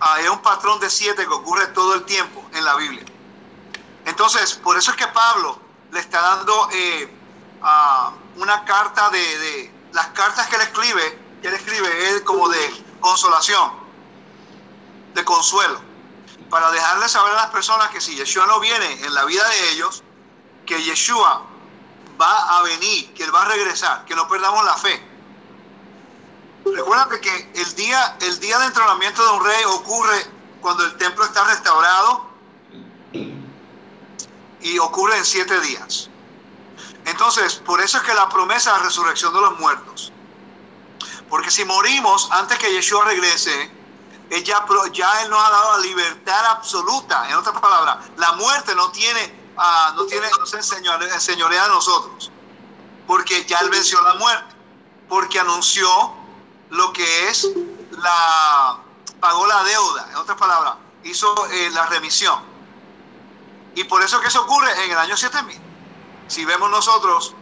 ah, es un patrón de siete que ocurre todo el tiempo en la Biblia. Entonces, por eso es que Pablo le está dando eh, una carta de, las cartas que él escribe, que él escribe es como de consolación, de consuelo, para dejarle saber a las personas que si Yeshua no viene en la vida de ellos, que Yeshua va a venir, que él va a regresar, que no perdamos la fe. Recuerda que el día, el día de entrenamiento de un rey ocurre cuando el templo está restaurado y ocurre en siete días. Entonces, por eso es que la promesa de resurrección de los muertos. Porque si morimos antes que Yeshua regrese, ya, ya Él nos ha dado la libertad absoluta. En otras palabras, la muerte no tiene, uh, no tiene, no se enseñorea a nosotros. Porque ya Él venció la muerte. Porque anunció lo que es la, pagó la deuda. En otras palabras, hizo eh, la remisión. Y por eso que eso ocurre en el año 7000. Si vemos nosotros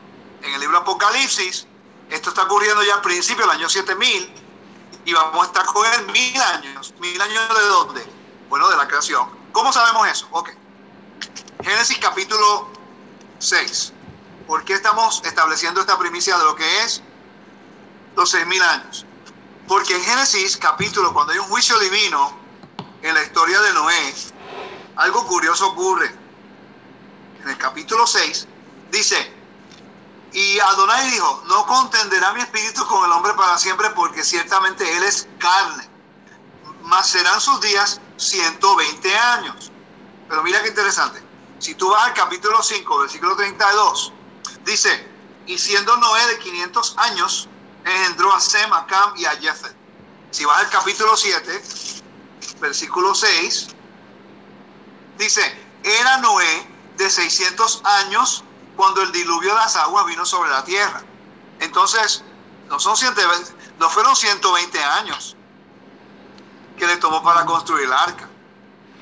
en el libro Apocalipsis, esto está ocurriendo ya al principio del año 7000 y vamos a estar con él mil años. ¿Mil años de dónde? Bueno, de la creación. ¿Cómo sabemos eso? Ok. Génesis capítulo 6. ¿Por qué estamos estableciendo esta primicia de lo que es los seis mil años? Porque en Génesis capítulo, cuando hay un juicio divino en la historia de Noé, algo curioso ocurre. En el capítulo 6 dice, y Adonai dijo, no contenderá mi espíritu con el hombre para siempre porque ciertamente él es carne, mas serán sus días 120 años. Pero mira qué interesante. Si tú vas al capítulo 5, versículo 32, dice, y siendo Noé de 500 años, engendró a Sem, a Cam y a Jefet. Si vas al capítulo 7, versículo 6, dice, era Noé de 600 años cuando el diluvio de las aguas vino sobre la tierra. Entonces, no, son 120, no fueron 120 años que le tomó para construir el arca.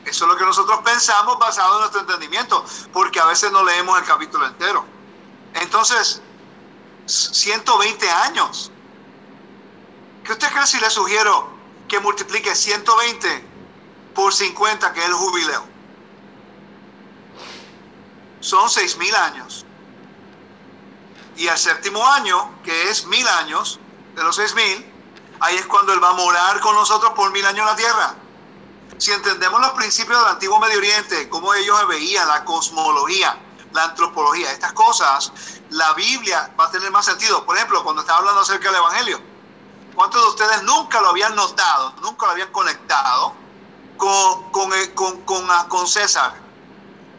Eso es lo que nosotros pensamos basado en nuestro entendimiento, porque a veces no leemos el capítulo entero. Entonces, 120 años. ¿Qué usted cree si le sugiero que multiplique 120 por 50, que es el jubileo? Son 6.000 años. Y al séptimo año, que es mil años, de los seis mil, ahí es cuando Él va a morar con nosotros por mil años en la tierra. Si entendemos los principios del antiguo Medio Oriente, cómo ellos veían la cosmología, la antropología, estas cosas, la Biblia va a tener más sentido. Por ejemplo, cuando estaba hablando acerca del Evangelio, ¿cuántos de ustedes nunca lo habían notado, nunca lo habían conectado con, con, con, con, con César?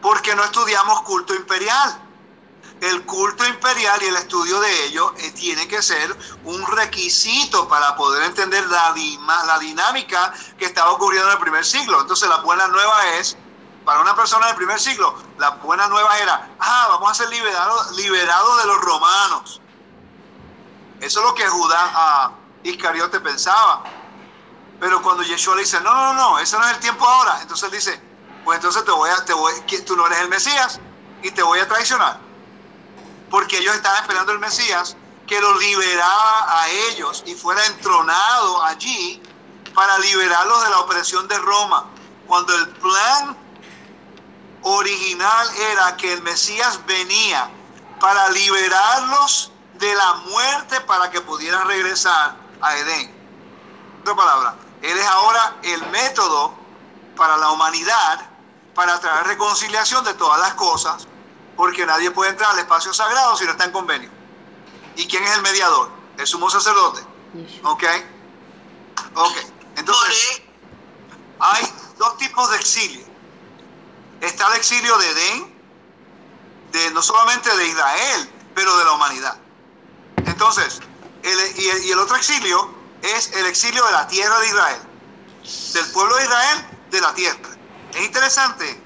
Porque no estudiamos culto imperial el culto imperial y el estudio de ello eh, tiene que ser un requisito para poder entender la, dinámica que estaba ocurriendo en el primer siglo. Entonces la buena nueva es, para una persona del primer siglo, la buena nueva era, ah, vamos a ser liberados liberados de los romanos. Eso es lo que Judá ah, Iscariote pensaba. Pero cuando Yeshua le dice, no, no, no, ese no es el tiempo ahora. Entonces dice, pues entonces te voy a, te voy, tú no eres el Mesías y te voy a traicionar porque ellos estaban esperando el Mesías que los liberara a ellos y fuera entronado allí para liberarlos de la opresión de Roma. Cuando el plan original era que el Mesías venía para liberarlos de la muerte para que pudieran regresar a Edén. Otra palabra, Él es ahora el método para la humanidad para traer reconciliación de todas las cosas porque nadie puede entrar al espacio sagrado si no está en convenio. ¿Y quién es el mediador? El sumo sacerdote. ¿Ok? Ok. Entonces, hay dos tipos de exilio. Está el exilio de Edén, de, no solamente de Israel, pero de la humanidad. Entonces, y, el, y el otro exilio es el exilio de la tierra de Israel. Del pueblo de Israel, de la tierra. Es interesante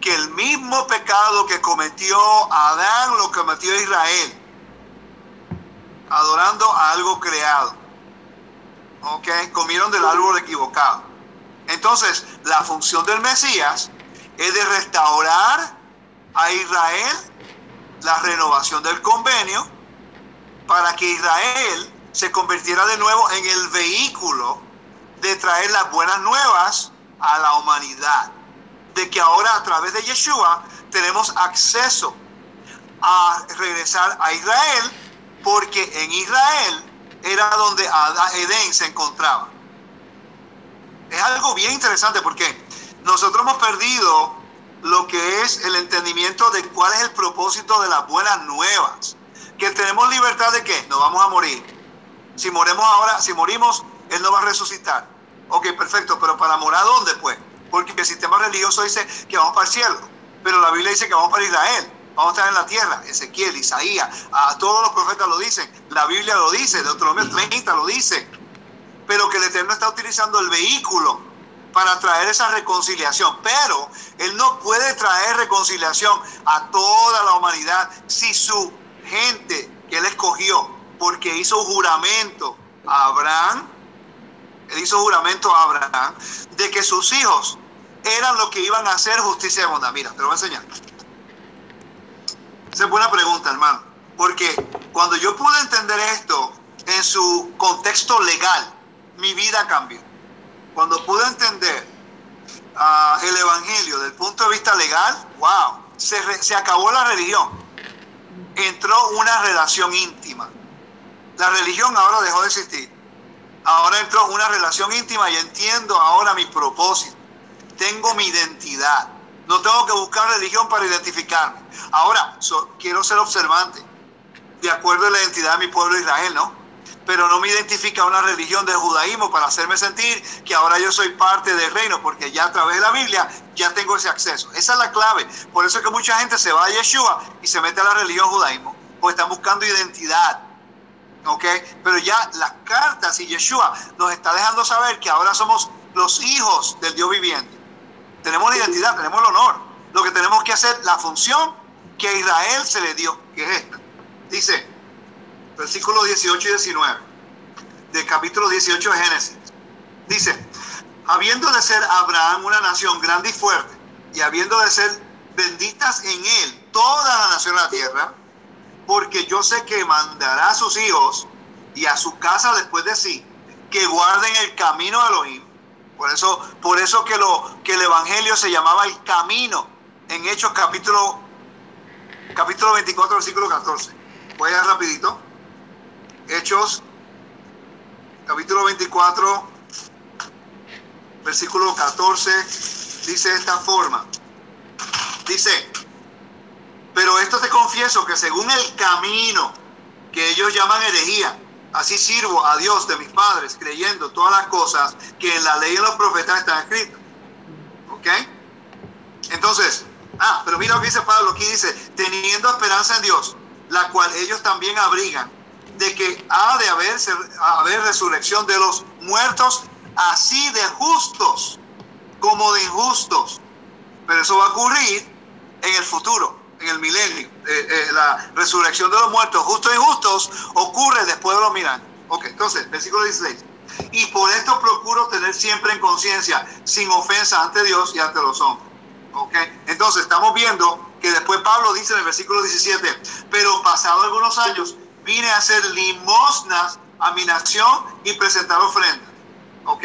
que el mismo pecado que cometió Adán lo cometió Israel, adorando a algo creado. ¿Ok? Comieron del árbol equivocado. Entonces, la función del Mesías es de restaurar a Israel la renovación del convenio para que Israel se convirtiera de nuevo en el vehículo de traer las buenas nuevas a la humanidad. De que ahora a través de Yeshua tenemos acceso a regresar a Israel, porque en Israel era donde Edén se encontraba. Es algo bien interesante porque nosotros hemos perdido lo que es el entendimiento de cuál es el propósito de las buenas nuevas. Que tenemos libertad de que no vamos a morir. Si moremos ahora, si morimos, Él no va a resucitar. Ok, perfecto, pero ¿para morar dónde pues? Porque el sistema religioso dice que vamos para el cielo, pero la Biblia dice que vamos para Israel. Vamos a estar en la tierra. Ezequiel, Isaías, a todos los profetas lo dicen. La Biblia lo dice, Deuteronomio 30 lo dice. Pero que el Eterno está utilizando el vehículo para traer esa reconciliación. Pero Él no puede traer reconciliación a toda la humanidad si su gente que Él escogió, porque hizo juramento a Abraham, Él hizo juramento a Abraham, de que sus hijos eran los que iban a hacer justicia de bondad. Mira, te lo voy a enseñar. Esa es buena pregunta, hermano. Porque cuando yo pude entender esto en su contexto legal, mi vida cambió. Cuando pude entender uh, el Evangelio desde el punto de vista legal, wow, se, se acabó la religión. Entró una relación íntima. La religión ahora dejó de existir. Ahora entró una relación íntima y entiendo ahora mi propósito. Tengo mi identidad. No tengo que buscar religión para identificarme. Ahora, quiero ser observante, de acuerdo a la identidad de mi pueblo Israel, ¿no? Pero no me identifica una religión del judaísmo para hacerme sentir que ahora yo soy parte del reino, porque ya a través de la Biblia ya tengo ese acceso. Esa es la clave. Por eso es que mucha gente se va a Yeshua y se mete a la religión judaísmo, porque están buscando identidad. ¿Ok? Pero ya las cartas y Yeshua nos está dejando saber que ahora somos los hijos del Dios viviente. Tenemos la identidad, tenemos el honor. Lo que tenemos que hacer, la función que a Israel se le dio, que es esta. Dice, versículos 18 y 19, del capítulo 18 de Génesis. Dice, habiendo de ser Abraham una nación grande y fuerte, y habiendo de ser benditas en él toda la nación de la tierra, porque yo sé que mandará a sus hijos y a su casa después de sí, que guarden el camino de Elohim. Por eso, por eso que, lo, que el Evangelio se llamaba el camino en Hechos capítulo capítulo 24, versículo 14. Voy a rapidito. Hechos, capítulo 24, versículo 14, dice de esta forma. Dice, pero esto te confieso que según el camino que ellos llaman herejía, así sirvo a Dios de mis padres, creyendo todas las cosas que en la ley en los profetas están escritas. ¿Ok? Entonces, Ah, pero mira lo que dice Pablo, aquí dice, teniendo esperanza en Dios, la cual ellos también abrigan, de que ha de haber, haber resurrección de los muertos, así de justos como de injustos. Pero eso va a ocurrir en el futuro, en el milenio. Eh, eh, la resurrección de los muertos, justos y injustos, ocurre después de los milagros. Ok, entonces, versículo 16. Y por esto procuro tener siempre en conciencia, sin ofensa ante Dios y ante los hombres entonces estamos viendo que después Pablo dice en el versículo 17, pero pasado algunos años vine a hacer limosnas a mi nación y presentar ofrendas. ¿Ok?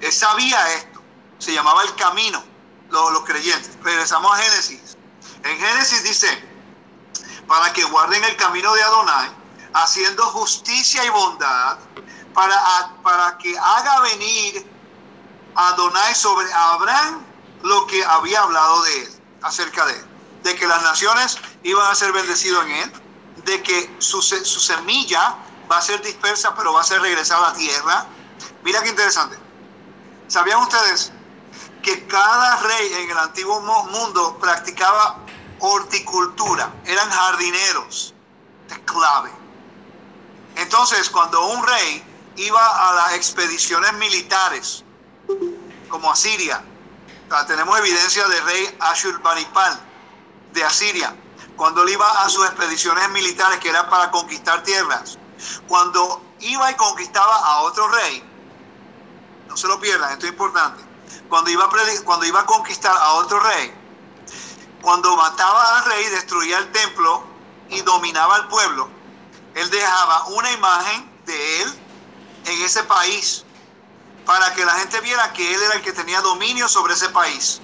Él sabía esto. Se llamaba el camino, los, los creyentes. Regresamos a Génesis. En Génesis dice, para que guarden el camino de Adonai, haciendo justicia y bondad, para, para que haga venir Adonai sobre Abraham lo que había hablado de él, acerca de él, de que las naciones iban a ser bendecidas en él, de que su, su semilla va a ser dispersa, pero va a ser regresada a la tierra. Mira qué interesante. ¿Sabían ustedes que cada rey en el antiguo mundo practicaba horticultura? Eran jardineros. Es clave. Entonces, cuando un rey iba a las expediciones militares, como a Siria, tenemos evidencia del rey Ashurbanipal de Asiria, cuando él iba a sus expediciones militares que eran para conquistar tierras. Cuando iba y conquistaba a otro rey, no se lo pierdan, esto es importante. Cuando iba, a cuando iba a conquistar a otro rey, cuando mataba al rey, destruía el templo y dominaba al pueblo, él dejaba una imagen de él en ese país para que la gente viera que él era el que tenía dominio sobre ese país.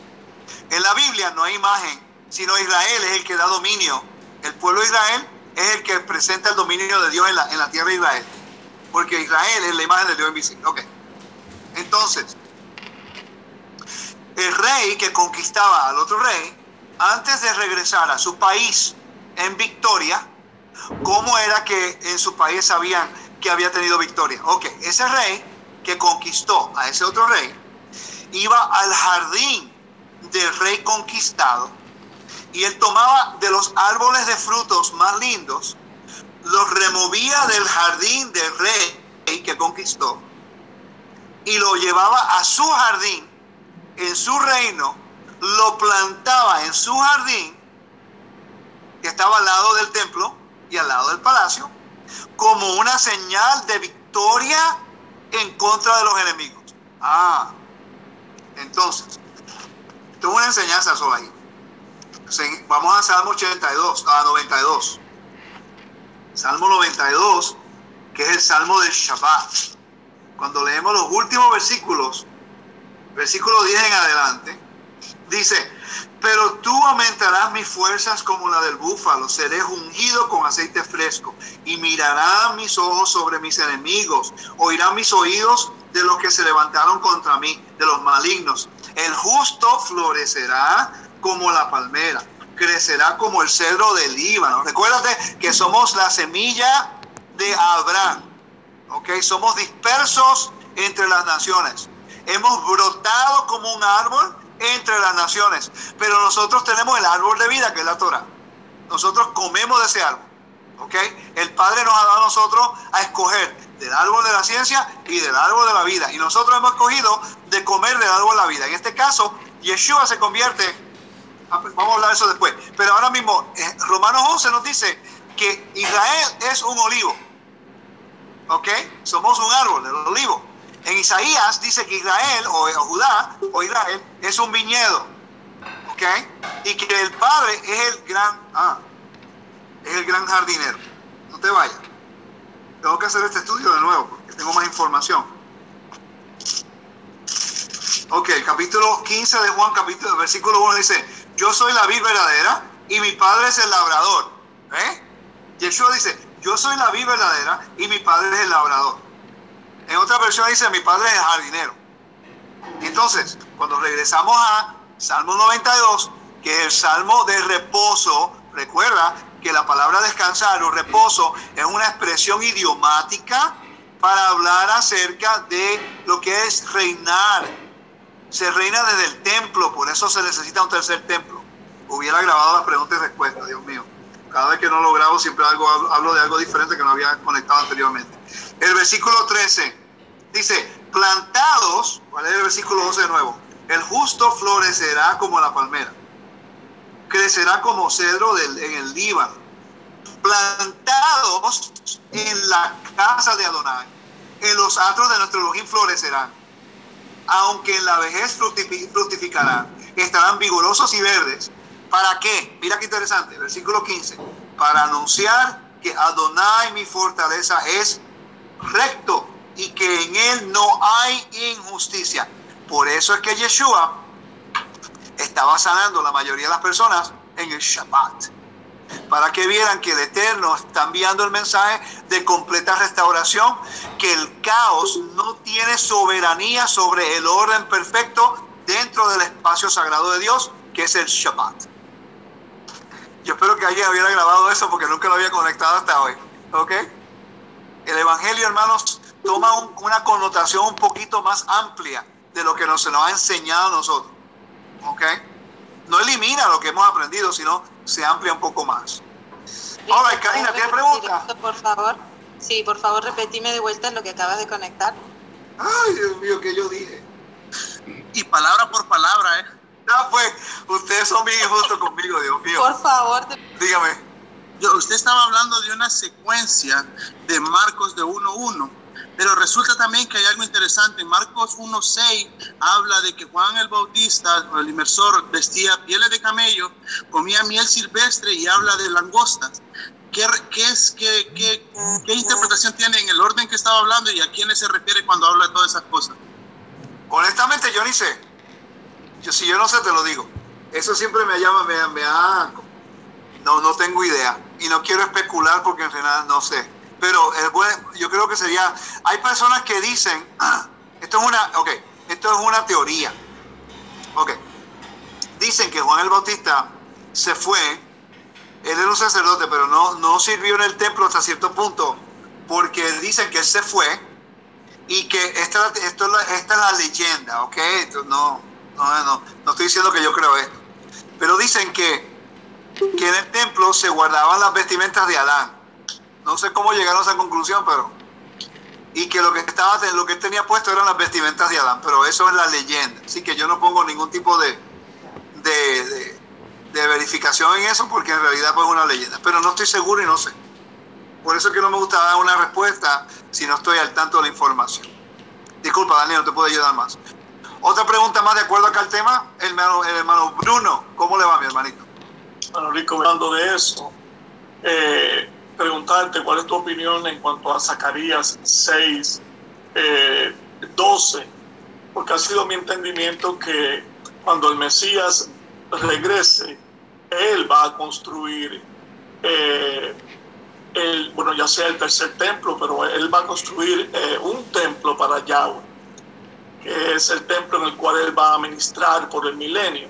En la Biblia no hay imagen, sino Israel es el que da dominio. El pueblo de Israel es el que presenta el dominio de Dios en la, en la tierra de Israel. Porque Israel es la imagen de Dios invisible. Ok. Entonces, el rey que conquistaba al otro rey, antes de regresar a su país en victoria, ¿cómo era que en su país sabían que había tenido victoria? Ok, ese rey que conquistó a ese otro rey, iba al jardín del rey conquistado y él tomaba de los árboles de frutos más lindos, los removía del jardín del rey que conquistó y lo llevaba a su jardín, en su reino, lo plantaba en su jardín, que estaba al lado del templo y al lado del palacio, como una señal de victoria en contra de los enemigos. Ah, entonces, tengo una enseñanza solo ahí. Vamos a Salmo 82, a 92. Salmo 92, que es el Salmo del Shabbat. Cuando leemos los últimos versículos, versículo 10 en adelante, dice, pero tú aumentarás mis fuerzas como la del búfalo, seré ungido con aceite fresco y mirarán mis ojos sobre mis enemigos, oirán mis oídos de los que se levantaron contra mí, de los malignos. El justo florecerá como la palmera, crecerá como el cedro del Líbano. Recuérdate que somos la semilla de Abraham, ¿ok? Somos dispersos entre las naciones. Hemos brotado como un árbol entre las naciones. Pero nosotros tenemos el árbol de vida, que es la Torah. Nosotros comemos de ese árbol. ¿Ok? El Padre nos ha dado a nosotros a escoger del árbol de la ciencia y del árbol de la vida. Y nosotros hemos escogido de comer del árbol de la vida. En este caso, Yeshua se convierte, vamos a hablar de eso después, pero ahora mismo eh, Romanos 11 nos dice que Israel es un olivo. ¿Ok? Somos un árbol del olivo. En Isaías dice que Israel o, Judá o Israel es un viñedo. ¿Ok? Y que el Padre es el gran, ah, es el gran jardinero. No te vayas. Tengo que hacer este estudio de nuevo porque tengo más información. Ok, capítulo 15 de Juan, capítulo, versículo 1 dice, yo soy la vid verdadera y mi padre es el labrador. ¿Eh? Yeshua dice, yo soy la vid verdadera y mi padre es el labrador. En otra versión dice, mi padre es jardinero. Entonces, cuando regresamos a Salmo 92, que es el salmo de reposo, recuerda que la palabra descansar o reposo es una expresión idiomática para hablar acerca de lo que es reinar. Se reina desde el templo, por eso se necesita un tercer templo. Hubiera grabado las preguntas y respuestas, Dios mío. Cada vez que no lo grabo siempre hablo de algo diferente que no había conectado anteriormente. El versículo 13 dice, plantados, ¿cuál es el versículo 12 de nuevo? El justo florecerá como la palmera, crecerá como cedro en el Líbano. Plantados en la casa de Adonai, en los atros de nuestro Elohim florecerán. Aunque en la vejez fructificarán, estarán vigorosos y verdes. ¿Para qué? Mira qué interesante, versículo 15. Para anunciar que Adonai, mi fortaleza, es recto y que en él no hay injusticia. Por eso es que Yeshua estaba sanando la mayoría de las personas en el Shabbat. Para que vieran que el Eterno está enviando el mensaje de completa restauración, que el caos no tiene soberanía sobre el orden perfecto dentro del espacio sagrado de Dios, que es el Shabbat. Yo espero que alguien hubiera grabado eso porque nunca lo había conectado hasta hoy. ¿Ok? El Evangelio, hermanos, toma una connotación un poquito más amplia de lo que nos, se nos ha enseñado a nosotros. ¿Ok? No elimina lo que hemos aprendido, sino se amplía un poco más. Ahora, Karina, ¿tienes pregunta? Por favor. Sí, por favor, repetime de vuelta lo que acabas de conectar. Ay, Dios mío, ¿qué yo dije? Y palabra por palabra, ¿eh? Ya pues, ustedes son bien injustos conmigo, Dios mío. Por favor. Dígame. Yo, usted estaba hablando de una secuencia de Marcos de 1.1 pero resulta también que hay algo interesante. Marcos 1.6 habla de que Juan el Bautista, el inmersor, vestía pieles de camello, comía miel silvestre y habla de langostas. ¿Qué, qué es, qué, qué, qué, interpretación tiene en el orden que estaba hablando y a quiénes se refiere cuando habla de todas esas cosas? Honestamente, yo ni sé. Yo, si yo no sé, te lo digo. Eso siempre me llama, me, me ha... No, no tengo idea. Y no quiero especular porque en realidad no sé. Pero el yo creo que sería... Hay personas que dicen... esto es una... Ok, esto es una teoría. Ok. Dicen que Juan el Bautista se fue. Él era un sacerdote, pero no, no sirvió en el templo hasta cierto punto. Porque dicen que él se fue y que esta, esto, esta es la leyenda, ¿ok? no, no, no, no estoy diciendo que yo creo esto. Pero dicen que, que en el templo se guardaban las vestimentas de Adán. No sé cómo llegaron a esa conclusión, pero... Y que lo que, estaba, lo que tenía puesto eran las vestimentas de Adán, pero eso es la leyenda. Así que yo no pongo ningún tipo de, de, de, verificación en eso porque en realidad pues es una leyenda. Pero no estoy seguro y no sé. Por eso es que no me gusta dar una respuesta si no estoy al tanto de la información. Disculpa, Daniel, no te puedo ayudar más. Otra pregunta más de acuerdo acá al tema, el hermano, el hermano Bruno, ¿cómo le va mi hermanito? Bueno, Rico, hablando de eso, eh, preguntarte cuál es tu opinión en cuanto a Zacarías 6, 12, eh, porque ha sido mi entendimiento que cuando el Mesías regrese, Él va a construir, eh, el, bueno, ya sea el tercer templo, pero Él va a construir un templo para Yahweh que es el templo en el cual él va a ministrar por el milenio.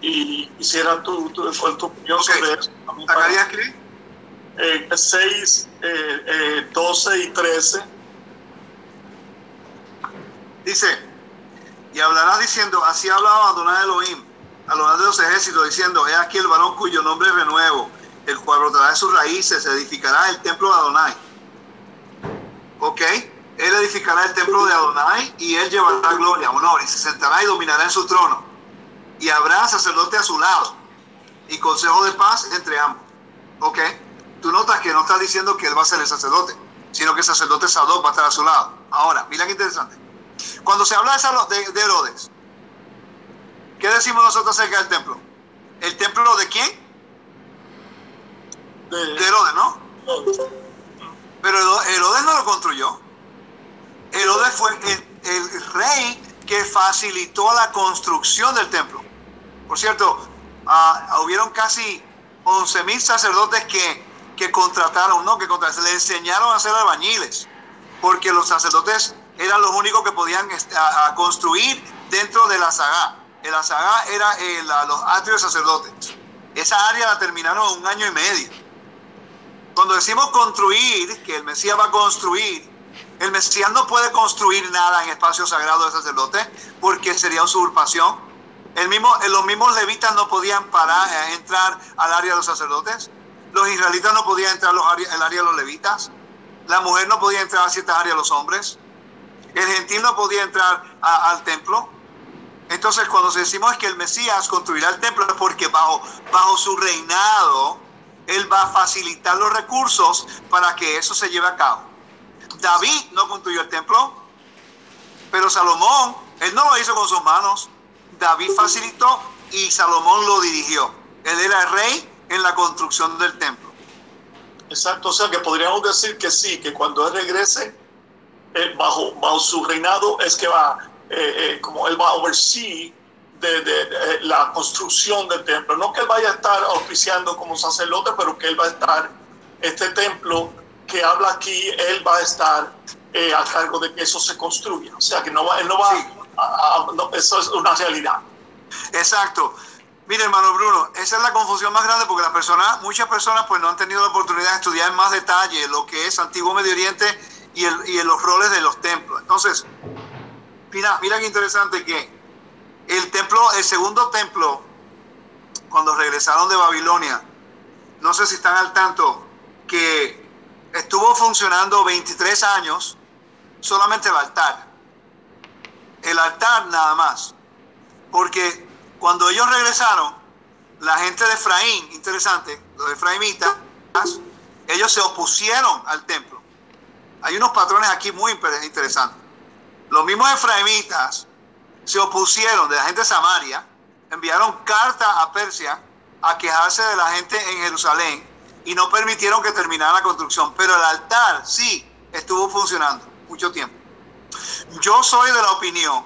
Y quisiera tu, tu, tu opinión sobre eso. ¿Sacarías qué? Eh, 6, eh, 12 eh, y 13. Dice, y hablarás diciendo, así hablaba Adonai Elohim, a lo de los ejércitos, diciendo, he aquí el varón cuyo nombre renuevo, el cual brotará de sus raíces, edificará el templo de Adonai. ¿Ok? Él edificará el templo de Adonai y él llevará gloria, honor y se sentará y dominará en su trono. Y habrá sacerdote a su lado y consejo de paz entre ambos. ¿Ok? Tú notas que no está diciendo que él va a ser el sacerdote, sino que el sacerdote Sadok va a estar a su lado. Ahora, mira qué interesante. Cuando se habla de, de Herodes, ¿qué decimos nosotros acerca del templo? ¿El templo de quién? De Herodes, ¿no? Pero Herodes no lo construyó. Herodes fue el, rey que facilitó la construcción del templo. Por cierto, uh, hubieron casi 11 mil sacerdotes que, que contrataron, no, que contrataron, le enseñaron a ser albañiles, porque los sacerdotes eran los únicos que podían este, construir dentro de la saga. El saga era los atrios sacerdotes. Esa área la terminaron un año y medio. Cuando decimos construir, que el Mesías va a construir, el Mesías no puede construir nada en espacio sagrado de sacerdote porque sería usurpación. El mismo, los mismos levitas no podían parar, eh, entrar al área de los sacerdotes. Los israelitas no podían entrar al área de los levitas. La mujer no podía entrar a ciertas áreas de los hombres. El gentil no podía entrar al templo. Entonces, cuando decimos que el Mesías construirá el templo es porque bajo, bajo su reinado, Él va a facilitar los recursos para que eso se lleve a cabo. David no construyó el templo, pero Salomón, él no lo hizo con sus manos. David facilitó y Salomón lo dirigió. Él era el rey en la construcción del templo. Exacto, o sea que podríamos decir que sí, que cuando él regrese bajo, bajo su reinado es que va, eh, eh, como él va a oversee de, de, la construcción del templo. No que él vaya a estar oficiando como sacerdote, pero que él va a estar, este templo que habla aquí, él va a estar eh, a cargo de que eso se construya. O sea, que no va, él no va a, eso es una realidad. Exacto. Mire, hermano Bruno, esa es la confusión más grande porque las personas, muchas personas pues no han tenido la oportunidad de estudiar en más detalle lo que es Antiguo Medio Oriente y, el, y los roles de los templos. Entonces, mira, mira qué interesante que el templo, el segundo templo, cuando regresaron de Babilonia, no sé si están al tanto, que estuvo funcionando 23 años solamente el altar. El altar nada más. Porque cuando ellos regresaron, la gente de Efraín, interesante, los efraimitas, ellos se opusieron al templo. Hay unos patrones aquí muy interesantes. Los mismos efraimitas se opusieron de la gente de Samaria, enviaron carta a Persia a quejarse de la gente en Jerusalén y no permitieron que terminara la construcción. Pero el altar sí estuvo funcionando mucho tiempo. Yo soy de la opinión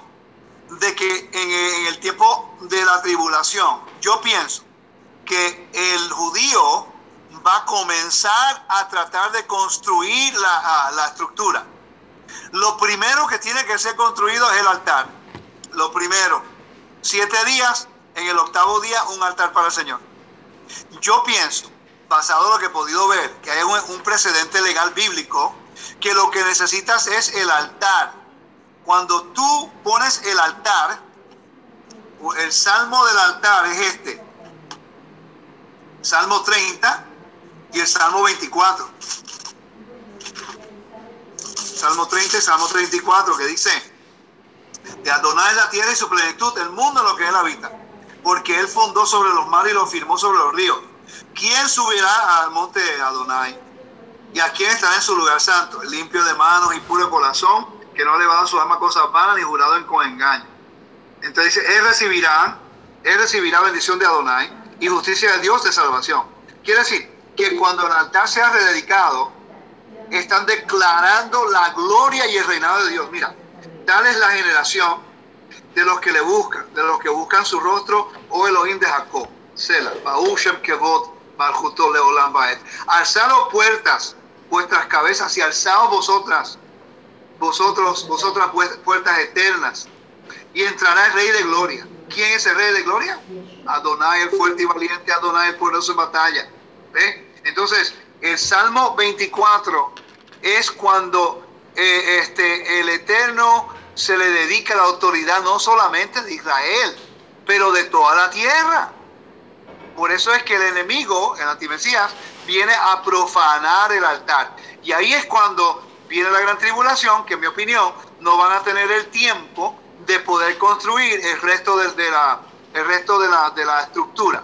de que en, el tiempo de la tribulación, yo pienso que el judío va a comenzar a tratar de construir la, la estructura. Lo primero que tiene que ser construido es el altar. Lo primero. Siete días, en el octavo día, un altar para el Señor. Yo pienso, basado en lo que he podido ver, que hay un, precedente legal bíblico, que lo que necesitas es el altar. Cuando tú pones el altar, el salmo del altar es este. Salmo 30 y el Salmo 24. Salmo 30 y Salmo 34 que dice, de Adonai la tierra y su plenitud, el mundo en lo que él habita, porque él fundó sobre los mares y lo firmó sobre los ríos. ¿Quién subirá al monte de Adonai? ¿Y a quién estará en su lugar santo? Limpio de manos y puro de corazón, que no le va a su alma cosas vanas ni jurado en con engaño. Entonces dice, él recibirá, él recibirá bendición de Adonai y justicia de Dios de salvación. Quiere decir que cuando el altar sea rededicado, están declarando la gloria y el reinado de Dios. Mira, tal es la generación de los que le buscan, de los que buscan su rostro, o Elohim de Jacob. Selah, Baushem Kevot, Maljuto Leolam Baet. Alzados puertas, vuestras cabezas, y alzaos vosotras, vosotros, vosotras puertas eternas, y entrará el Rey de Gloria. ¿Quién es el Rey de Gloria? Adonai, el fuerte y valiente, Adonai, el poderoso en batalla. ¿Ve? Entonces, el Salmo 24 es cuando eh, este, el Eterno se le dedica la autoridad no solamente de Israel, pero de toda la tierra. Por eso es que el enemigo, el antimesías, viene a profanar el altar. Y ahí es cuando viene la gran tribulación, que en mi opinión no van a tener el tiempo de poder construir el resto de, la, el resto de la, de la estructura.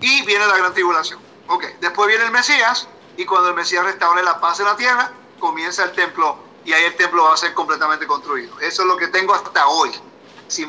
Y viene la gran tribulación. Ok, después viene el Mesías, y cuando el Mesías restaure la paz en la tierra, comienza el templo y ahí el templo va a ser completamente construido. Eso es lo que tengo hasta hoy. Si